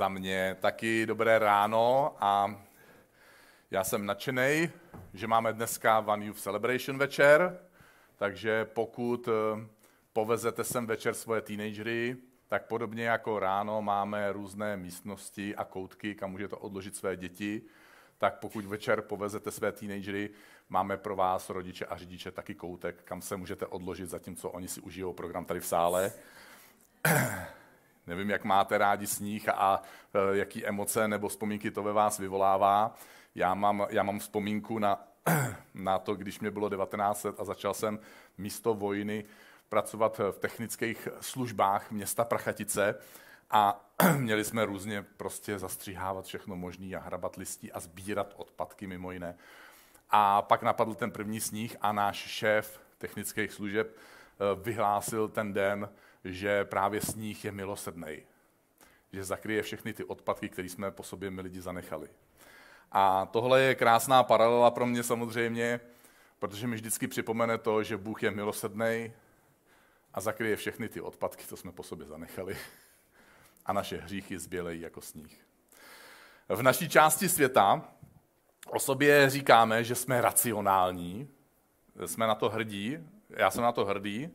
za mě taky dobré ráno a já jsem nadšený, že máme dneska One Youth Celebration večer, takže pokud eh, povezete sem večer svoje teenagery, tak podobně jako ráno máme různé místnosti a koutky, kam můžete odložit své děti, tak pokud večer povezete své teenagery, máme pro vás, rodiče a řidiče, taky koutek, kam se můžete odložit, zatímco oni si užijou program tady v sále. Nevím, jak máte rádi sníh a, a e, jaký emoce nebo vzpomínky to ve vás vyvolává. Já mám, já mám vzpomínku na, na to, když mě bylo 19 let a začal jsem místo vojny pracovat v technických službách města Prachatice a měli jsme různě prostě zastříhávat všechno možné a hrabat listí a sbírat odpadky mimo jiné. A pak napadl ten první sníh a náš šéf technických služeb e, vyhlásil ten den, že právě sníh je milosrdný. Že zakryje všechny ty odpadky, které jsme po sobě my lidi zanechali. A tohle je krásná paralela pro mě samozřejmě, protože mi vždycky připomene to, že Bůh je milosrdný a zakryje všechny ty odpadky, co jsme po sobě zanechali. A naše hříchy zbělejí jako sníh. V naší části světa o sobě říkáme, že jsme racionální, jsme na to hrdí, já jsem na to hrdý,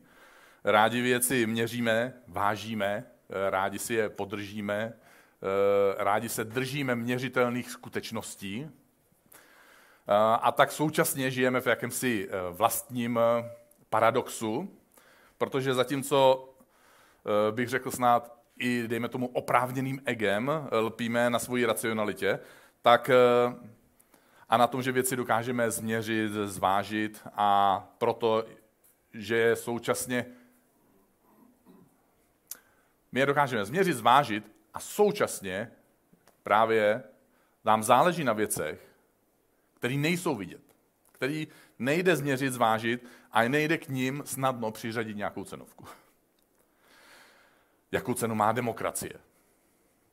Rádi věci měříme, vážíme, eh, rádi si je podržíme, eh, rádi se držíme měřitelných skutečností. Eh, a tak současně žijeme v jakémsi vlastním paradoxu, protože zatímco bych řekl snad i, dejme tomu, oprávněným egem lpíme na svoji racionalitě, tak a na tom, že věci dokážeme změřit, zvážit a proto, že je současně my je dokážeme změřit, zvážit a současně právě nám záleží na věcech, které nejsou vidět, který nejde změřit, zvážit a nejde k ním snadno přiřadit nějakou cenovku. Jakou cenu má demokracie?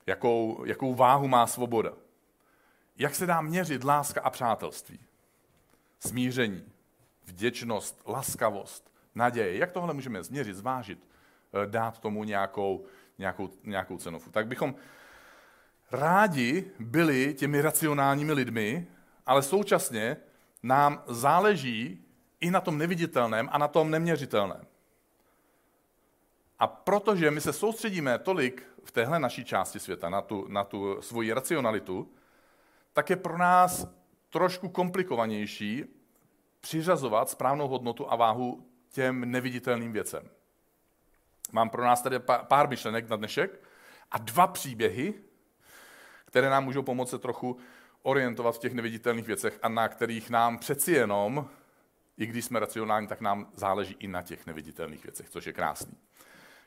Jakou, jakou váhu má svoboda? Jak se dá měřit láska a přátelství? Smíření, vděčnost, laskavost, naděje. Jak tohle můžeme změřit, zvážit? Eh, dát tomu nějakou, nějakou, nějakou cenovku. Tak bychom rádi byli těmi racionálními lidmi, ale současně nám záleží i na tom neviditelném a na tom neměřitelném. A protože my se soustředíme tolik v téhle naší části světa na tu, na tu svoji racionalitu, tak je pro nás trošku komplikovanější přiřazovat správnou hodnotu a váhu těm neviditelným věcem. Mám pro nás tady pár myšlenek na dnešek a dva příběhy, které nám můžou pomoct se trochu orientovat v těch neviditelných věcech a na kterých nám přeci jenom, i když jsme racionální, tak nám záleží i na těch neviditelných věcech, což je krásný.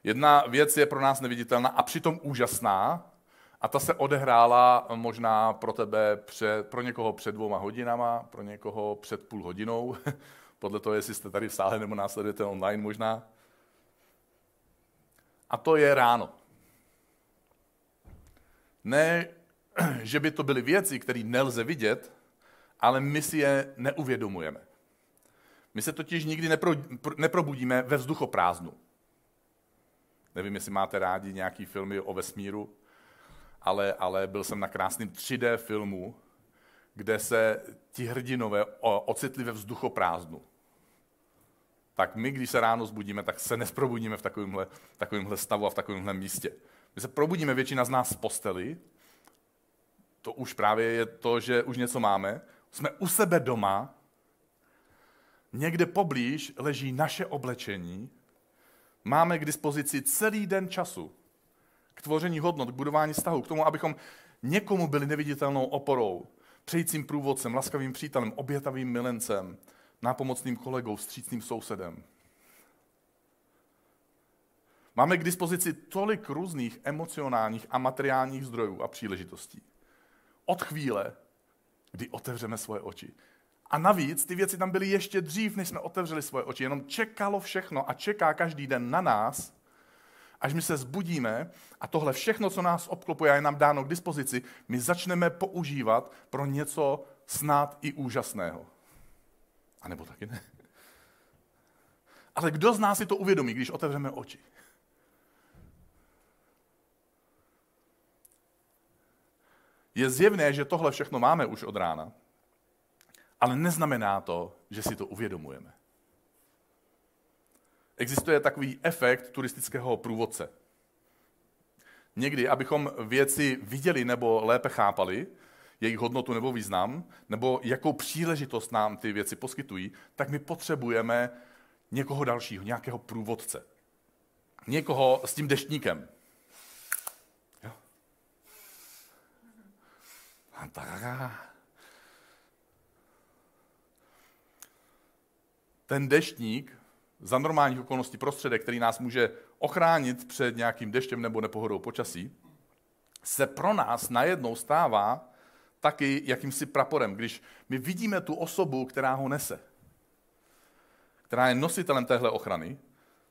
Jedna věc je pro nás neviditelná a přitom úžasná, a ta se odehrála možná pro tebe, před, pro někoho před dvouma hodinama, pro někoho před půl hodinou, podle toho, jestli jste tady v sále nebo následujete online možná. A to je ráno. Ne, že by to byly věci, které nelze vidět, ale my si je neuvědomujeme. My se totiž nikdy nepro, neprobudíme ve vzduchoprázdnu. Nevím, jestli máte rádi nějaký filmy o vesmíru, ale, ale byl jsem na krásném 3D filmu, kde se ti hrdinové ocitli ve vzduchoprázdnu tak my, když se ráno zbudíme, tak se nesprobudíme v takovémhle, takovémhle stavu a v takovémhle místě. My se probudíme většina z nás z posteli, to už právě je to, že už něco máme, jsme u sebe doma, někde poblíž leží naše oblečení, máme k dispozici celý den času k tvoření hodnot, k budování vztahu, k tomu, abychom někomu byli neviditelnou oporou, přejícím průvodcem, laskavým přítelem, obětavým milencem, nápomocným kolegou, vstřícným sousedem. Máme k dispozici tolik různých emocionálních a materiálních zdrojů a příležitostí. Od chvíle, kdy otevřeme svoje oči. A navíc ty věci tam byly ještě dřív, než jsme otevřeli svoje oči. Jenom čekalo všechno a čeká každý den na nás, až my se zbudíme a tohle všechno, co nás obklopuje a je nám dáno k dispozici, my začneme používat pro něco snad i úžasného. A nebo taky ne. Ale kdo z nás si to uvědomí, když otevřeme oči? Je zjevné, že tohle všechno máme už od rána, ale neznamená to, že si to uvědomujeme. Existuje takový efekt turistického průvodce. Někdy, abychom věci viděli nebo lépe chápali, jejich hodnotu nebo význam, nebo jakou příležitost nám ty věci poskytují, tak my potřebujeme někoho dalšího, nějakého průvodce. Někoho s tím deštníkem. Jo. Ten deštník za normálních okolností prostředek, který nás může ochránit před nějakým deštěm nebo nepohodou počasí, se pro nás najednou stává taky jakýmsi praporem, když my vidíme tu osobu, která ho nese, která je nositelem téhle ochrany,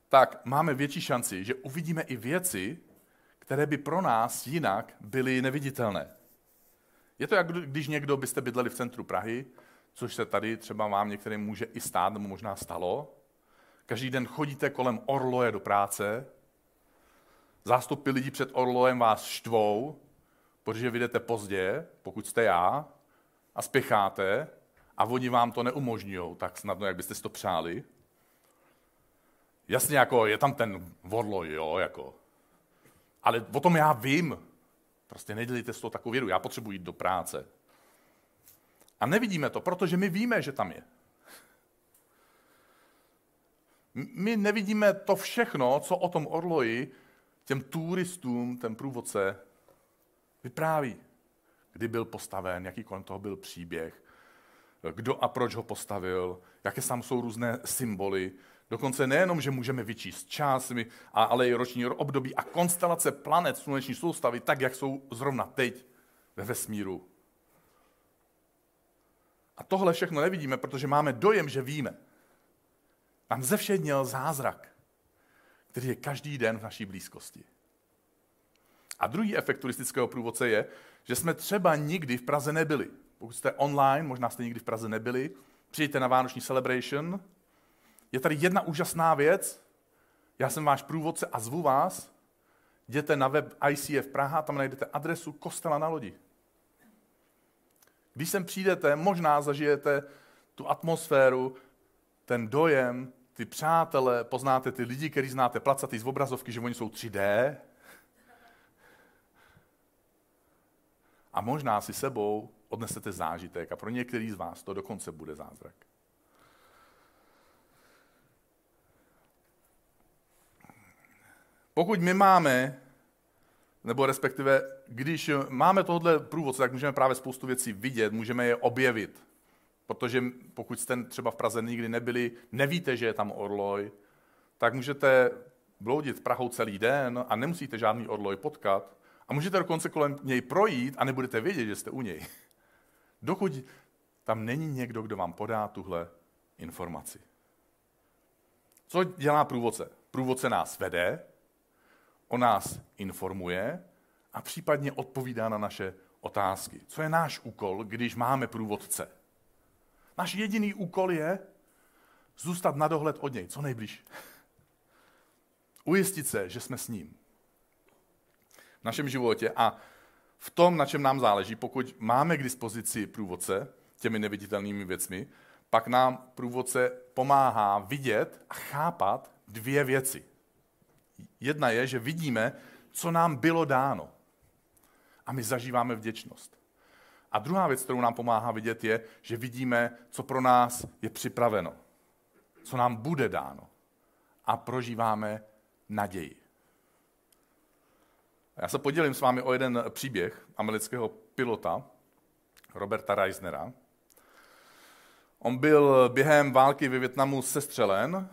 tak máme větší šanci, že uvidíme i věci, které by pro nás jinak byly neviditelné. Je to jak když někdo byste bydleli v centru Prahy, což se tady třeba vám některým může i stát, nebo možná stalo. Každý den chodíte kolem Orloje do práce, zástupy lidí před Orlojem vás štvou, protože vy jdete pozdě, pokud jste já, a spěcháte, a oni vám to neumožňují tak snadno, jak byste si to přáli. Jasně, jako je tam ten vodlo, jo, jako. Ale o tom já vím. Prostě nedělíte z toho takovou věru. Já potřebuji jít do práce. A nevidíme to, protože my víme, že tam je. My nevidíme to všechno, co o tom orloji těm turistům ten průvodce vypráví. Kdy byl postaven, jaký kolem toho byl příběh, kdo a proč ho postavil, jaké tam jsou různé symboly. Dokonce nejenom, že můžeme vyčíst čas, ale i roční období a konstelace planet sluneční soustavy, tak, jak jsou zrovna teď ve vesmíru. A tohle všechno nevidíme, protože máme dojem, že víme. Tam ze všedněl zázrak, který je každý den v naší blízkosti. A druhý efekt turistického průvodce je, že jsme třeba nikdy v Praze nebyli. Pokud jste online, možná jste nikdy v Praze nebyli, přijďte na Vánoční celebration. Je tady jedna úžasná věc. Já jsem váš průvodce a zvu vás. Jděte na web ICF Praha, tam najdete adresu kostela na lodi. Když sem přijdete, možná zažijete tu atmosféru, ten dojem, ty přátelé, poznáte ty lidi, který znáte placatý z obrazovky, že oni jsou 3D, A možná si sebou odnesete zážitek a pro některý z vás to dokonce bude zázrak. Pokud my máme, nebo respektive, když máme tohle průvodce, tak můžeme právě spoustu věcí vidět, můžeme je objevit. Protože pokud jste třeba v Praze nikdy nebyli, nevíte, že je tam orloj, tak můžete bloudit Prahou celý den a nemusíte žádný orloj potkat, můžete dokonce kolem něj projít a nebudete vědět, že jste u něj. Dokud tam není někdo, kdo vám podá tuhle informaci. Co dělá průvodce? Průvodce nás vede, o nás informuje a případně odpovídá na naše otázky. Co je náš úkol, když máme průvodce? Náš jediný úkol je zůstat na dohled od něj, co nejblíž. Ujistit se, že jsme s ním v našem životě a v tom, na čem nám záleží, pokud máme k dispozici průvodce těmi neviditelnými věcmi, pak nám průvodce pomáhá vidět a chápat dvě věci. Jedna je, že vidíme, co nám bylo dáno. A my zažíváme vděčnost. A druhá věc, kterou nám pomáhá vidět, je, že vidíme, co pro nás je připraveno. Co nám bude dáno. A prožíváme naději. Já se podělím s vámi o jeden příběh amerického pilota, Roberta Reisnera. On byl během války ve Větnamu sestřelen,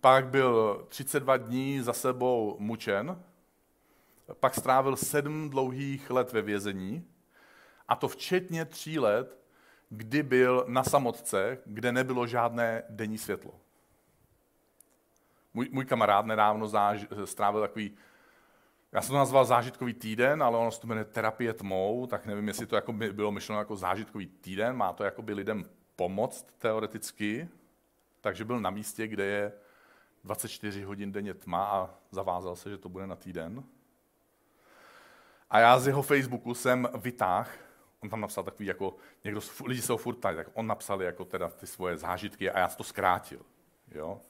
pak byl 32 dní za sebou mučen, pak strávil sedm dlouhých let ve vězení, a to včetně tří let, kdy byl na samotce, kde nebylo žádné denní světlo. Můj, můj kamarád nedávno záž, strávil takový já jsem to nazval zážitkový týden, ale ono se to jmenuje terapie tmou, tak nevím, jestli to jako by bylo myšleno jako zážitkový týden, má to jako by lidem pomoct teoreticky, takže byl na místě, kde je 24 hodin denně tma a zavázal se, že to bude na týden. A já z jeho Facebooku jsem vytáhl on tam napsal takový, jako někdo, lidi ho furt ptají, tak on napsal jako teda ty svoje zážitky a já to zkrátil. Jo?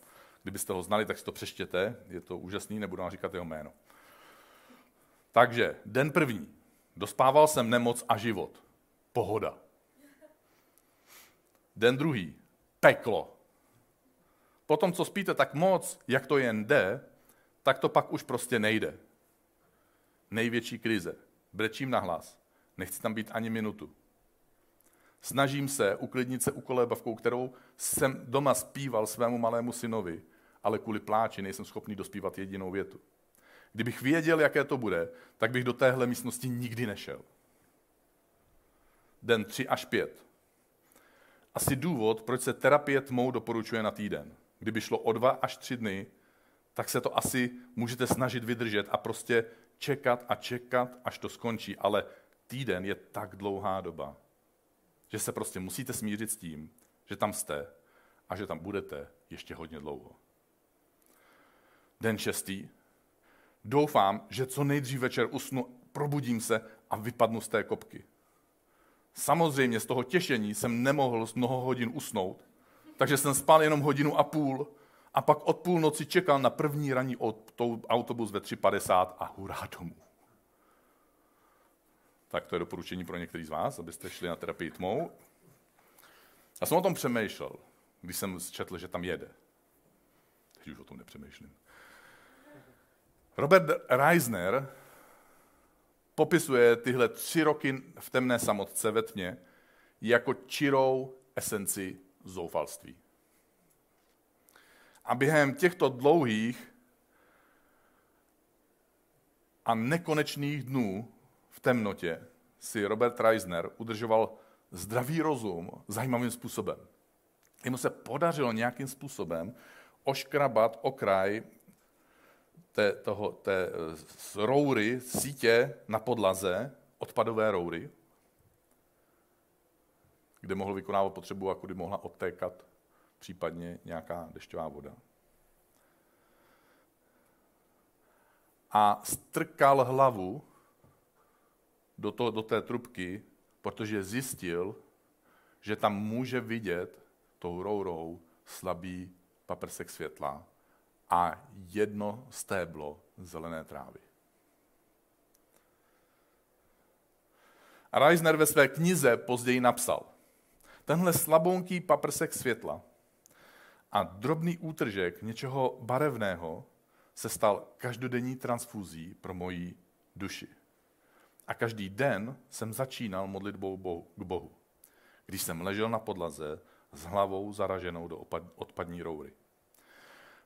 Kdybyste ho znali, tak si to přeštěte, je to úžasný, nebudu vám říkat jeho jméno. Takže, den první. Dospával jsem nemoc a život. Pohoda. Den druhý. Peklo. Potom, co spíte tak moc, jak to jen jde, tak to pak už prostě nejde. Největší krize. Brečím na hlas. Nechci tam být ani minutu. Snažím se uklidnit se ukolébavkou, kterou jsem doma zpíval svému malému synovi, ale kvůli pláči nejsem schopný dospívat jedinou větu. Kdybych věděl, jaké to bude, tak bych do téhle místnosti nikdy nešel. Den 3 až 5. Asi důvod, proč se terapie tmou doporučuje na týden. Kdyby šlo o dva až tři dny, tak se to asi můžete snažit vydržet a prostě čekat a čekat, až to skončí. Ale týden je tak dlouhá doba, že se prostě musíte smířit s tím, že tam jste a že tam budete ještě hodně dlouho. Den šestý. Doufám, že co nejdřív večer usnu, probudím se a vypadnu z té kopky. Samozřejmě z toho těšení jsem nemohl z mnoho hodin usnout, takže jsem spal jenom hodinu a půl a pak od půlnoci čekal na první raní autobus ve 3.50 a hurá domů. Tak to je doporučení pro některý z vás, abyste šli na terapii tmou. Já jsem o tom přemýšlel, když jsem četl, že tam jede. Teď už o tom nepřemýšlím. Robert Reisner popisuje tyhle tři roky v temné samotce ve tmě jako čirou esenci zoufalství. A během těchto dlouhých a nekonečných dnů v temnotě si Robert Reisner udržoval zdravý rozum zajímavým způsobem. Jemu se podařilo nějakým způsobem oškrabat okraj té, toho, té z roury, sítě na podlaze, odpadové roury, kde mohl vykonávat potřebu a kudy mohla odtékat případně nějaká dešťová voda. A strkal hlavu do, to, do té trubky, protože zjistil, že tam může vidět tou rourou slabý paprsek světla a jedno stéblo zelené trávy. A Reisner ve své knize později napsal, tenhle slabounký paprsek světla a drobný útržek něčeho barevného se stal každodenní transfuzí pro moji duši. A každý den jsem začínal modlitbou k Bohu, když jsem ležel na podlaze s hlavou zaraženou do odpadní roury.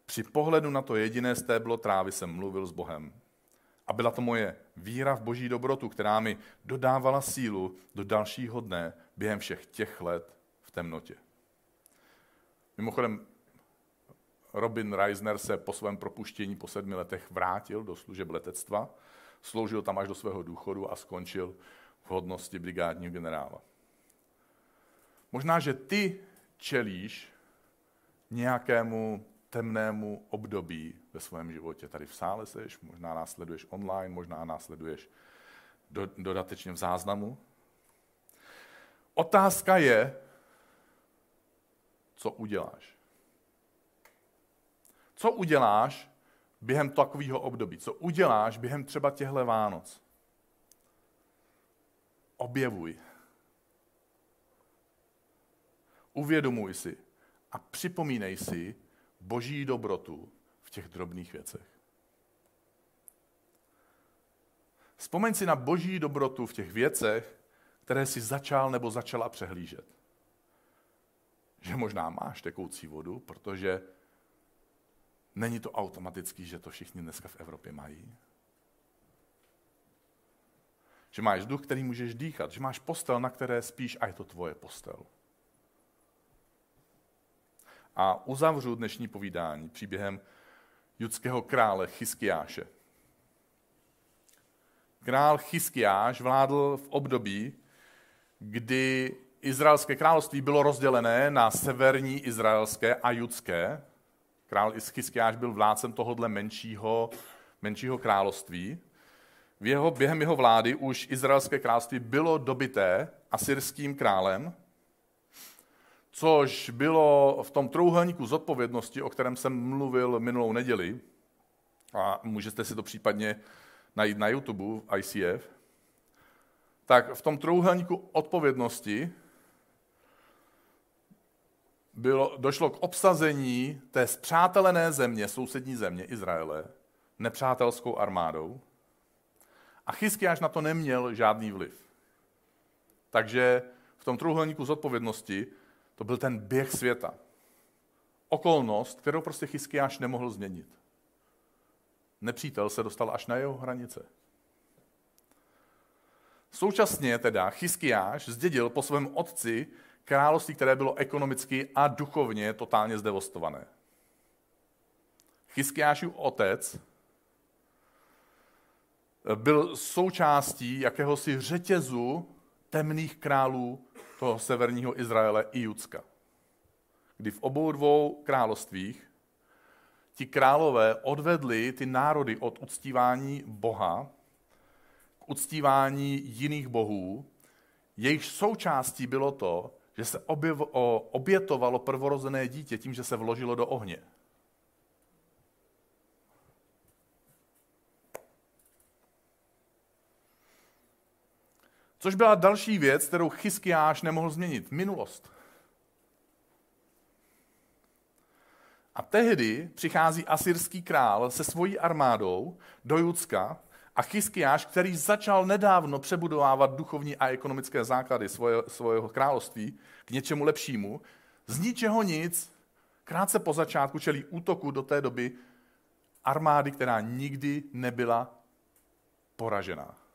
Při pohledu na to jediné stéblo trávy jsem mluvil s Bohem. A byla to moje víra v boží dobrotu, která mi dodávala sílu do dalšího dne během všech těch let v temnotě. Mimochodem, Robin Reisner se po svém propuštění po sedmi letech vrátil do služeb letectva, sloužil tam až do svého důchodu a skončil v hodnosti brigádního generála. Možná, že ty čelíš nějakému temnému období ve svém životě. Tady v sále seš, možná následuješ online, možná následuješ do, dodatečně v záznamu. Otázka je, co uděláš. Co uděláš během takového období? Co uděláš během třeba těchto Vánoc? Objevuj. Uvědomuj si a připomínej si, boží dobrotu v těch drobných věcech. Vzpomeň si na boží dobrotu v těch věcech, které si začal nebo začala přehlížet. Že možná máš tekoucí vodu, protože není to automatický, že to všichni dneska v Evropě mají. Že máš duch, který můžeš dýchat, že máš postel, na které spíš a je to tvoje postel. A uzavřu dnešní povídání příběhem judského krále Chyskiáše. Král Chyskiáš vládl v období, kdy Izraelské království bylo rozdělené na severní izraelské a judské. Král Chyskiáš byl vládcem tohohle menšího, menšího království. V jeho, během jeho vlády už izraelské království bylo dobité asyrským králem, což bylo v tom trouhelníku zodpovědnosti, o kterém jsem mluvil minulou neděli, a můžete si to případně najít na YouTube, ICF, tak v tom trouhelníku odpovědnosti bylo, došlo k obsazení té zpřátelené země, sousední země Izraele, nepřátelskou armádou. A Chyskiáš na to neměl žádný vliv. Takže v tom trouhelníku zodpovědnosti to byl ten běh světa. Okolnost, kterou prostě Chyskiáš nemohl změnit. Nepřítel se dostal až na jeho hranice. Současně teda Chyskiáš zdědil po svém otci království, které bylo ekonomicky a duchovně totálně zdevostované. Chyskiášův otec byl součástí jakéhosi řetězu temných králů toho severního Izraele i Judska. Kdy v obou dvou královstvích ti králové odvedli ty národy od uctívání Boha k uctívání jiných bohů, jejich součástí bylo to, že se objev, o, obětovalo prvorozené dítě tím, že se vložilo do ohně. Což byla další věc, kterou Chyskiáš nemohl změnit. Minulost. A tehdy přichází asyrský král se svojí armádou do Judska a Chyskiáš, který začal nedávno přebudovávat duchovní a ekonomické základy svoje, svého království k něčemu lepšímu, z ničeho nic, krátce po začátku čelí útoku do té doby armády, která nikdy nebyla poražená.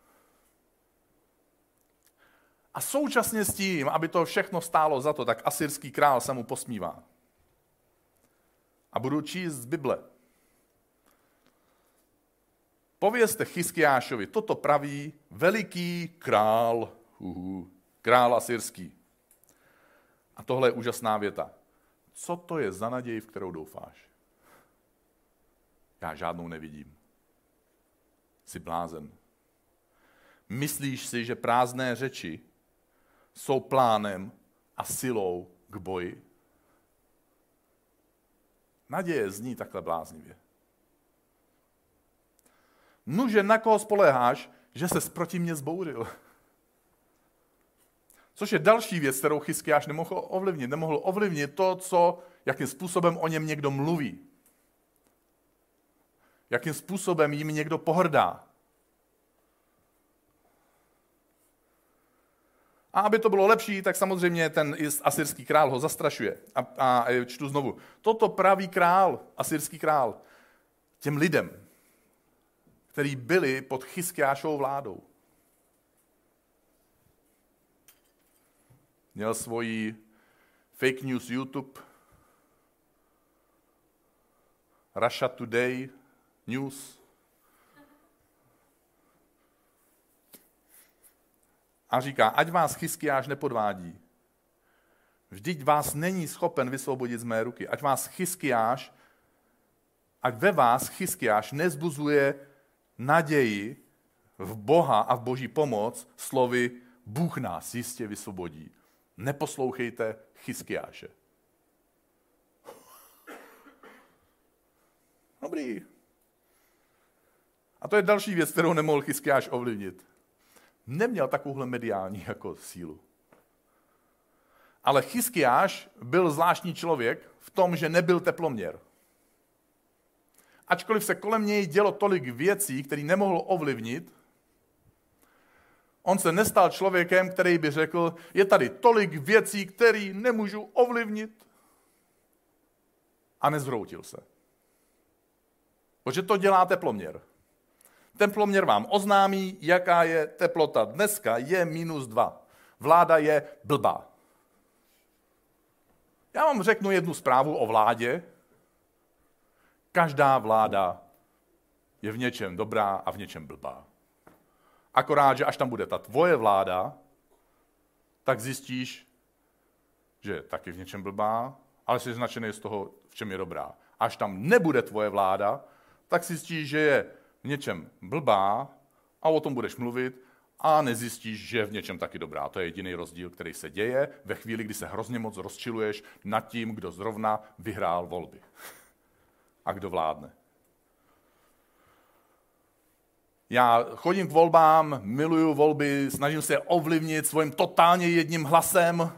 A současně s tím, aby to všechno stálo za to, tak asyrský král se mu posmívá. A budu číst z Bible. Povězte Chyskiášovi, toto praví veliký král, uhu, král asyrský. A tohle je úžasná věta. Co to je za naději, v kterou doufáš? Já žádnou nevidím. Jsi blázen. Myslíš si, že prázdné řeči jsou plánem a silou k boji? Naděje zní takhle bláznivě. Nuže, na koho spoléháš, že se proti mě zbouřil? Což je další věc, kterou Chyskiáš nemohl ovlivnit. Nemohl ovlivnit to, co, jakým způsobem o něm někdo mluví. Jakým způsobem jim někdo pohrdá. A aby to bylo lepší, tak samozřejmě ten asyrský král ho zastrašuje. A, a čtu znovu. Toto praví král, asyrský král, těm lidem, který byli pod Chyskiášovou vládou. Měl svoji fake news YouTube, Russia Today News, a říká, ať vás Chyskiáš nepodvádí. Vždyť vás není schopen vysvobodit z mé ruky. Ať vás Chyskiáš, ať ve vás Chyskiáš nezbuzuje naději v Boha a v boží pomoc slovy Bůh nás jistě vysvobodí. Neposlouchejte Chyskiáše. Dobrý. A to je další věc, kterou nemohl Chyskiáš ovlivnit neměl takovouhle mediální jako sílu. Ale Chyskiáš byl zvláštní člověk v tom, že nebyl teploměr. Ačkoliv se kolem něj dělo tolik věcí, který nemohl ovlivnit, on se nestal člověkem, který by řekl, je tady tolik věcí, které nemůžu ovlivnit. A nezhroutil se. Protože to dělá teploměr. Teploměr vám oznámí, jaká je teplota. Dneska je minus dva. Vláda je blbá. Já vám řeknu jednu zprávu o vládě. Každá vláda je v něčem dobrá a v něčem blbá. Akorát, že až tam bude ta tvoje vláda, tak zjistíš, že je taky v něčem blbá, ale jsi značený z toho, v čem je dobrá. Až tam nebude tvoje vláda, tak zjistíš, že je v něčem blbá a o tom budeš mluvit a nezjistíš, že je v něčem taky dobrá. To je jediný rozdíl, který se děje ve chvíli, kdy se hrozně moc rozčiluješ nad tím, kdo zrovna vyhrál volby a kdo vládne. Já chodím k volbám, miluju volby, snažím se ovlivnit svým totálně jedním hlasem,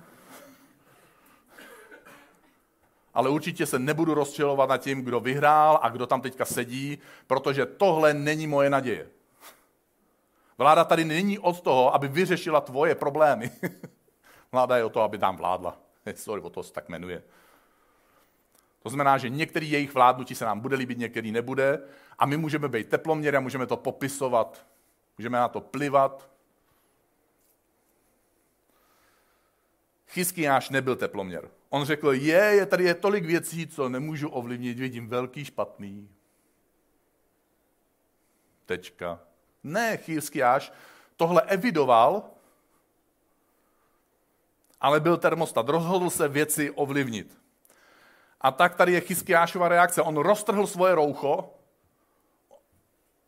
ale určitě se nebudu rozčilovat nad tím, kdo vyhrál a kdo tam teďka sedí, protože tohle není moje naděje. Vláda tady není od toho, aby vyřešila tvoje problémy. Vláda je o to, aby tam vládla. Sorry, o to se tak jmenuje. To znamená, že některý jejich vládnutí se nám bude líbit, některý nebude a my můžeme být teploměry a můžeme to popisovat, můžeme na to plivat. Chyskiáš nebyl teploměr. On řekl, je, je tady je tolik věcí, co nemůžu ovlivnit, vidím velký špatný. Tečka. Ne, Chyskiáš tohle evidoval, ale byl termostat. Rozhodl se věci ovlivnit. A tak tady je Chyskiášova reakce. On roztrhl svoje roucho,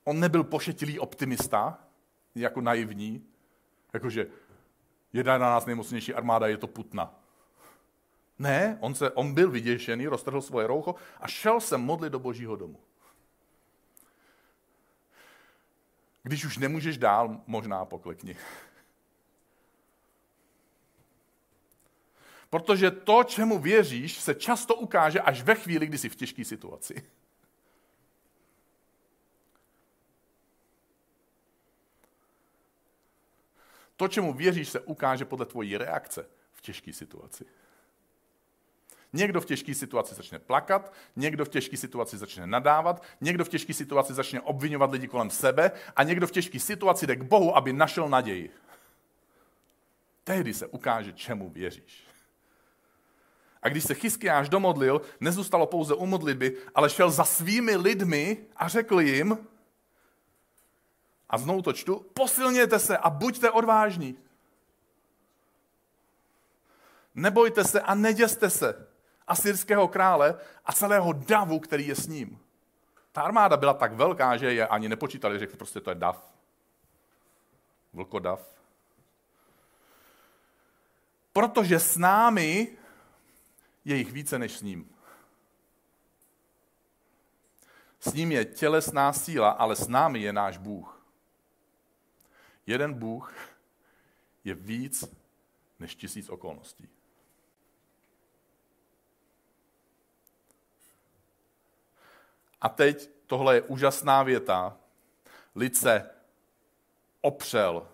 on nebyl pošetilý optimista, jako naivní, jakože jedna na nás nejmocnější armáda je to Putna. Ne, on, se, on byl vyděšený, roztrhl svoje roucho a šel se modlit do božího domu. Když už nemůžeš dál, možná poklekni. Protože to, čemu věříš, se často ukáže až ve chvíli, kdy jsi v těžké situaci. To, čemu věříš, se ukáže podle tvojí reakce v těžké situaci. Někdo v těžké situaci začne plakat, někdo v těžké situaci začne nadávat, někdo v těžké situaci začne obvinovat lidi kolem sebe a někdo v těžké situaci jde k Bohu, aby našel naději. Tehdy se ukáže, čemu věříš. A když se Chyskiáš domodlil, nezůstalo pouze u modlitby, ale šel za svými lidmi a řekl jim, a znovu to čtu, posilněte se a buďte odvážní. Nebojte se a neděste se asyrského krále a celého davu, který je s ním. Ta armáda byla tak velká, že je ani nepočítali, řekli prostě to je dav. Vlkodav. Protože s námi je jich více než s ním. S ním je tělesná síla, ale s námi je náš Bůh. Jeden Bůh je víc než tisíc okolností. A teď tohle je úžasná věta. Lid se opřel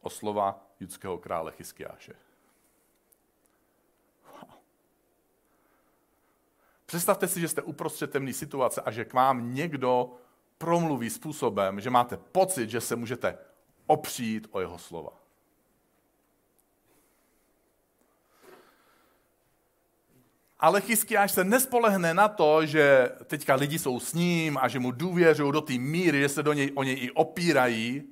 o slova judského krále Chyskiáše. Představte si, že jste uprostřed temné situace a že k vám někdo promluví způsobem, že máte pocit, že se můžete opřít o jeho slova. Ale Chyskiáš se nespolehne na to, že teďka lidi jsou s ním a že mu důvěřují do té míry, že se do něj, o něj i opírají.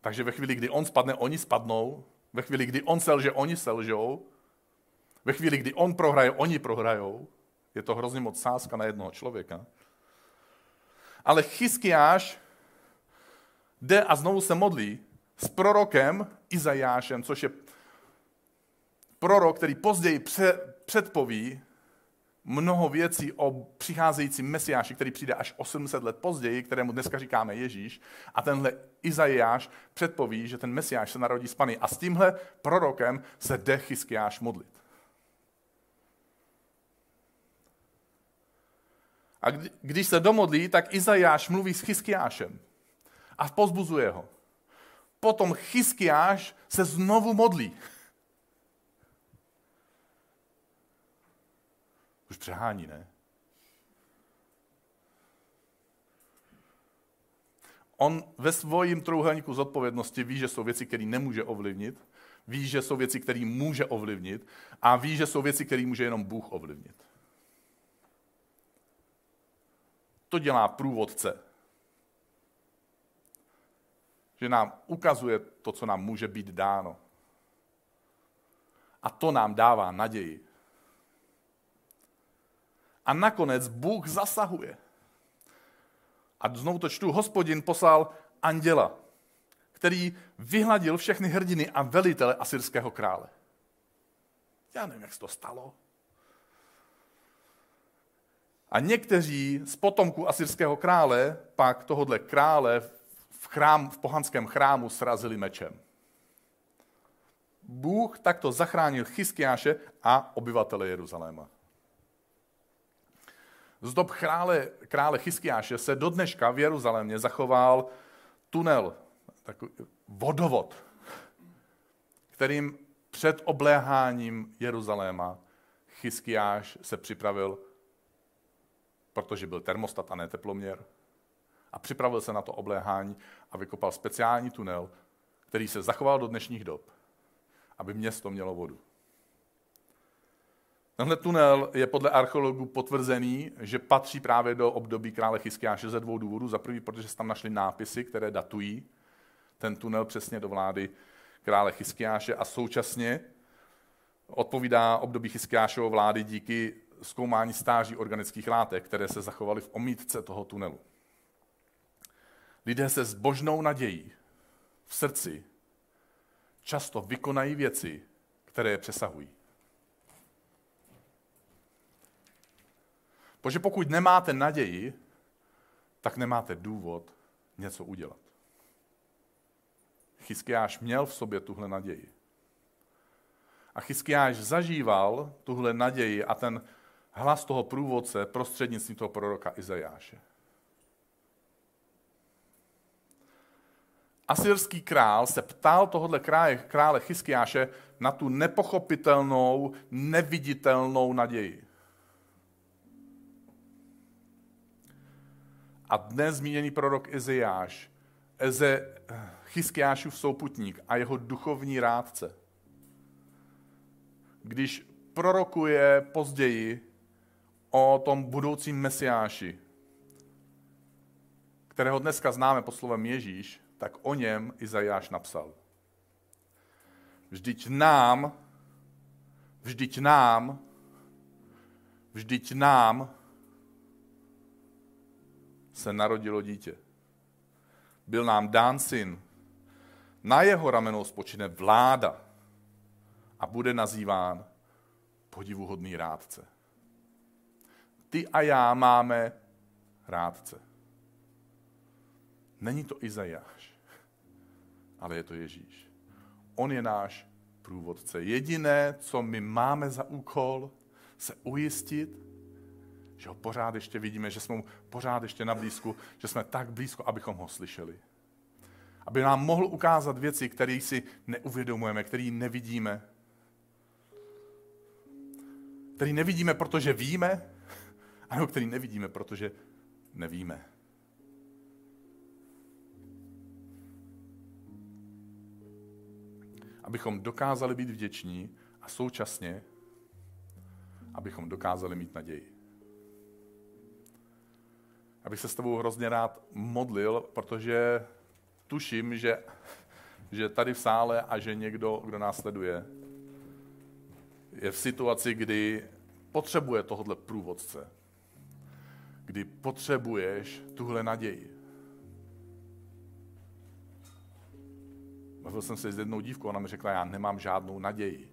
Takže ve chvíli, kdy on spadne, oni spadnou. Ve chvíli, kdy on selže, oni selžou. Ve chvíli, kdy on prohraje, oni prohrajou. Je to hrozně moc sázka na jednoho člověka. Ale Chyskiáš jde a znovu se modlí s prorokem Izajášem, což je prorok, který později předpoví mnoho věcí o přicházejícím mesiáši, který přijde až 800 let později, kterému dneska říkáme Ježíš. A tenhle Izajáš předpoví, že ten mesiáš se narodí z Pany. A s tímhle prorokem se jde Chyskiáš modlit. A když se domodlí, tak Izajáš mluví s Chyskiášem a pozbuzuje ho. Potom Chyskiáš se znovu modlí. Už přehání, ne? On ve svojím trouhelníku zodpovědnosti ví, že jsou věci, které nemůže ovlivnit, ví, že jsou věci, které může ovlivnit a ví, že jsou věci, které může jenom Bůh ovlivnit. To dělá průvodce. Že nám ukazuje to, co nám může být dáno. A to nám dává naději. A nakonec Bůh zasahuje. A znovu to čtu, hospodin poslal anděla. který vyhladil všechny hrdiny a velitele asyrského krále. Já nevím, jak se to stalo. A někteří z potomků asyrského krále pak tohodle krále v, chrám, v pohanském chrámu srazili mečem. Bůh takto zachránil Chyskiáše a obyvatele Jeruzaléma. Z dob krále, krále Chyskiáše se do dneška v Jeruzalémě zachoval tunel, takový vodovod, kterým před obléháním Jeruzaléma Chyskiáš se připravil, protože byl termostat a ne teploměr, a připravil se na to obléhání a vykopal speciální tunel, který se zachoval do dnešních dob, aby město mělo vodu. Tenhle tunel je podle archeologů potvrzený, že patří právě do období krále Chyskiáše ze dvou důvodů. Za prvý, protože se tam našly nápisy, které datují ten tunel přesně do vlády krále Chyskiáše a současně odpovídá období Chyskiášeho vlády díky zkoumání stáží organických látek, které se zachovaly v omítce toho tunelu. Lidé se s božnou nadějí v srdci často vykonají věci, které je přesahují. Protože pokud nemáte naději, tak nemáte důvod něco udělat. Chyskiáš měl v sobě tuhle naději. A Chyskiáš zažíval tuhle naději a ten hlas toho průvodce prostřednictvím toho proroka Izajáše. Asyrský král se ptal tohohle krále, krále Chyskiáše na tu nepochopitelnou, neviditelnou naději. A dnes zmíněný prorok Izajáš, Eze, Chyskiášův souputník a jeho duchovní rádce, když prorokuje později o tom budoucím mesiáši, kterého dneska známe pod slovem Ježíš, tak o něm Izajáš napsal. Vždyť nám, vždyť nám, vždyť nám se narodilo dítě. Byl nám dán syn. Na jeho ramenou spočine vláda a bude nazýván podivuhodný rádce. Ty a já máme rádce. Není to Izajáš, ale je to Ježíš. On je náš průvodce. Jediné, co my máme za úkol, se ujistit, že ho pořád ještě vidíme, že jsme mu pořád ještě na blízku, že jsme tak blízko, abychom ho slyšeli. Aby nám mohl ukázat věci, které si neuvědomujeme, které nevidíme. Které nevidíme, protože víme, anebo který nevidíme, protože nevíme. Abychom dokázali být vděční a současně, abychom dokázali mít naději. Abych se s tebou hrozně rád modlil, protože tuším, že, že tady v sále a že někdo, kdo nás sleduje, je v situaci, kdy potřebuje tohohle průvodce kdy potřebuješ tuhle naději. Bavil jsem se s jednou dívkou, ona mi řekla, já nemám žádnou naději.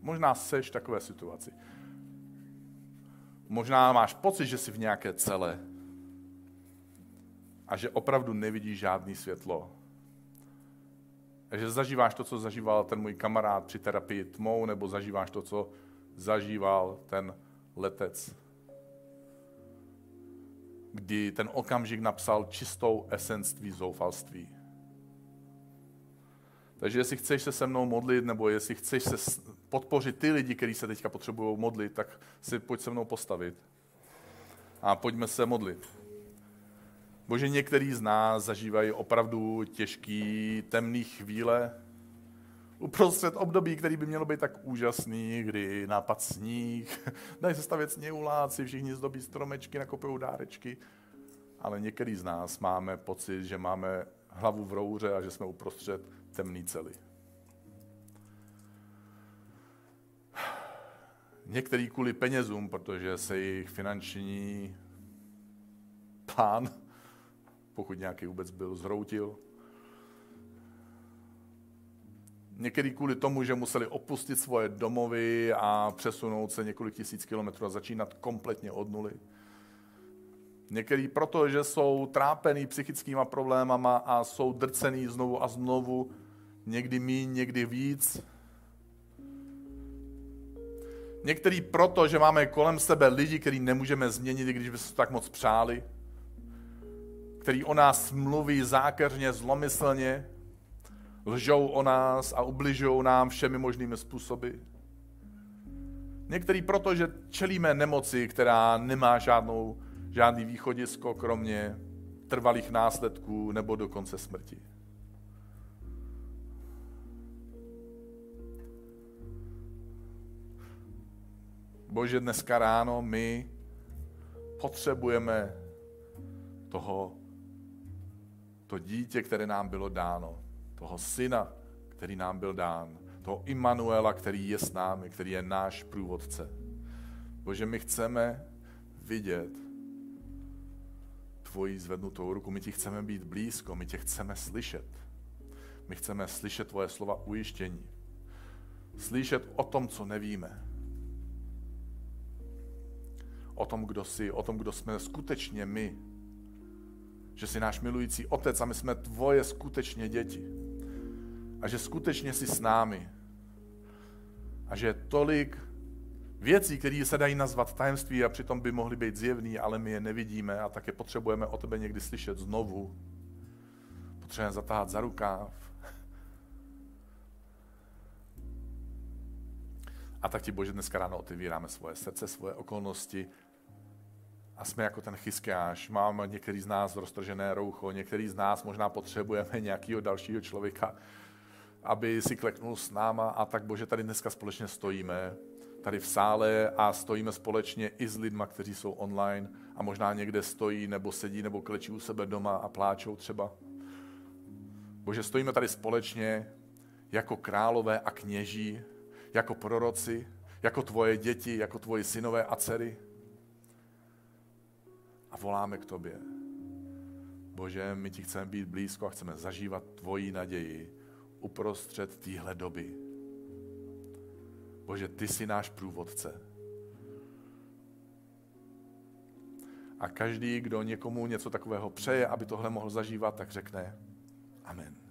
Možná seš v takové situaci. Možná máš pocit, že jsi v nějaké celé a že opravdu nevidíš žádný světlo. A že zažíváš to, co zažíval ten můj kamarád při terapii tmou, nebo zažíváš to, co zažíval ten letec, kdy ten okamžik napsal čistou esenství zoufalství. Takže jestli chceš se se mnou modlit, nebo jestli chceš se podpořit ty lidi, kteří se teďka potřebují modlit, tak si pojď se mnou postavit. A pojďme se modlit. Bože, některý z nás zažívají opravdu těžký, temný chvíle, uprostřed období, který by mělo být tak úžasný, kdy nápad sníh, dají se stavět sněhuláci, všichni zdobí stromečky, nakopují dárečky, ale některý z nás máme pocit, že máme hlavu v rouře a že jsme uprostřed temný cely. Některý kvůli penězům, protože se jejich finanční plán pokud nějaký vůbec byl, zhroutil. Někdy kvůli tomu, že museli opustit svoje domovy a přesunout se několik tisíc kilometrů a začínat kompletně od nuly. Některý proto, že jsou trápený psychickýma problémama a jsou drcený znovu a znovu, někdy míň, někdy víc. Některý proto, že máme kolem sebe lidi, který nemůžeme změnit, i když by se tak moc přáli. Který o nás mluví zákeřně, zlomyslně, lžou o nás a ubližují nám všemi možnými způsoby. Některý proto, že čelíme nemoci, která nemá žádnou, žádný východisko, kromě trvalých následků nebo dokonce smrti. Bože, dneska ráno my potřebujeme toho, to dítě, které nám bylo dáno toho syna, který nám byl dán, toho Immanuela, který je s námi, který je náš průvodce. Bože, my chceme vidět tvoji zvednutou ruku, my ti chceme být blízko, my tě chceme slyšet. My chceme slyšet tvoje slova ujištění. Slyšet o tom, co nevíme. O tom, kdo jsi, o tom, kdo jsme skutečně my. Že jsi náš milující otec a my jsme tvoje skutečně děti a že skutečně jsi s námi. A že tolik věcí, které se dají nazvat tajemství a přitom by mohly být zjevný, ale my je nevidíme a také potřebujeme o tebe někdy slyšet znovu. Potřebujeme zatáhat za rukáv. A tak ti Bože dneska ráno otevíráme svoje srdce, svoje okolnosti a jsme jako ten chyskáš. Máme některý z nás roztržené roucho, některý z nás možná potřebujeme nějakého dalšího člověka, aby si kleknul s náma a tak Bože, tady dneska společně stojíme, tady v sále a stojíme společně i s lidma, kteří jsou online a možná někde stojí nebo sedí nebo klečí u sebe doma a pláčou třeba. Bože, stojíme tady společně jako králové a kněží, jako proroci, jako tvoje děti, jako tvoji synové a dcery. A voláme k tobě. Bože, my ti chceme být blízko a chceme zažívat tvoji naději uprostřed téhle doby. Bože, ty jsi náš průvodce. A každý, kdo někomu něco takového přeje, aby tohle mohl zažívat, tak řekne Amen.